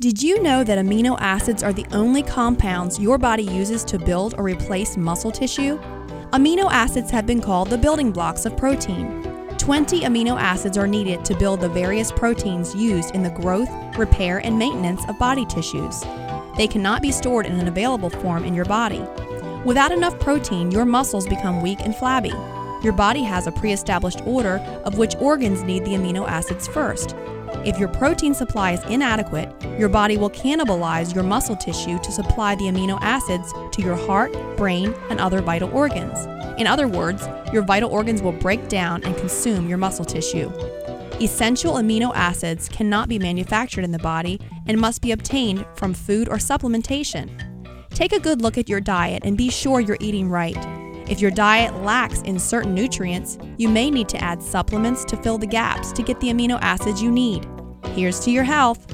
Did you know that amino acids are the only compounds your body uses to build or replace muscle tissue? Amino acids have been called the building blocks of protein. 20 amino acids are needed to build the various proteins used in the growth, repair, and maintenance of body tissues. They cannot be stored in an available form in your body. Without enough protein, your muscles become weak and flabby. Your body has a pre established order of which organs need the amino acids first. If your protein supply is inadequate, your body will cannibalize your muscle tissue to supply the amino acids to your heart, brain, and other vital organs. In other words, your vital organs will break down and consume your muscle tissue. Essential amino acids cannot be manufactured in the body and must be obtained from food or supplementation. Take a good look at your diet and be sure you're eating right. If your diet lacks in certain nutrients, you may need to add supplements to fill the gaps to get the amino acids you need. Here's to your health.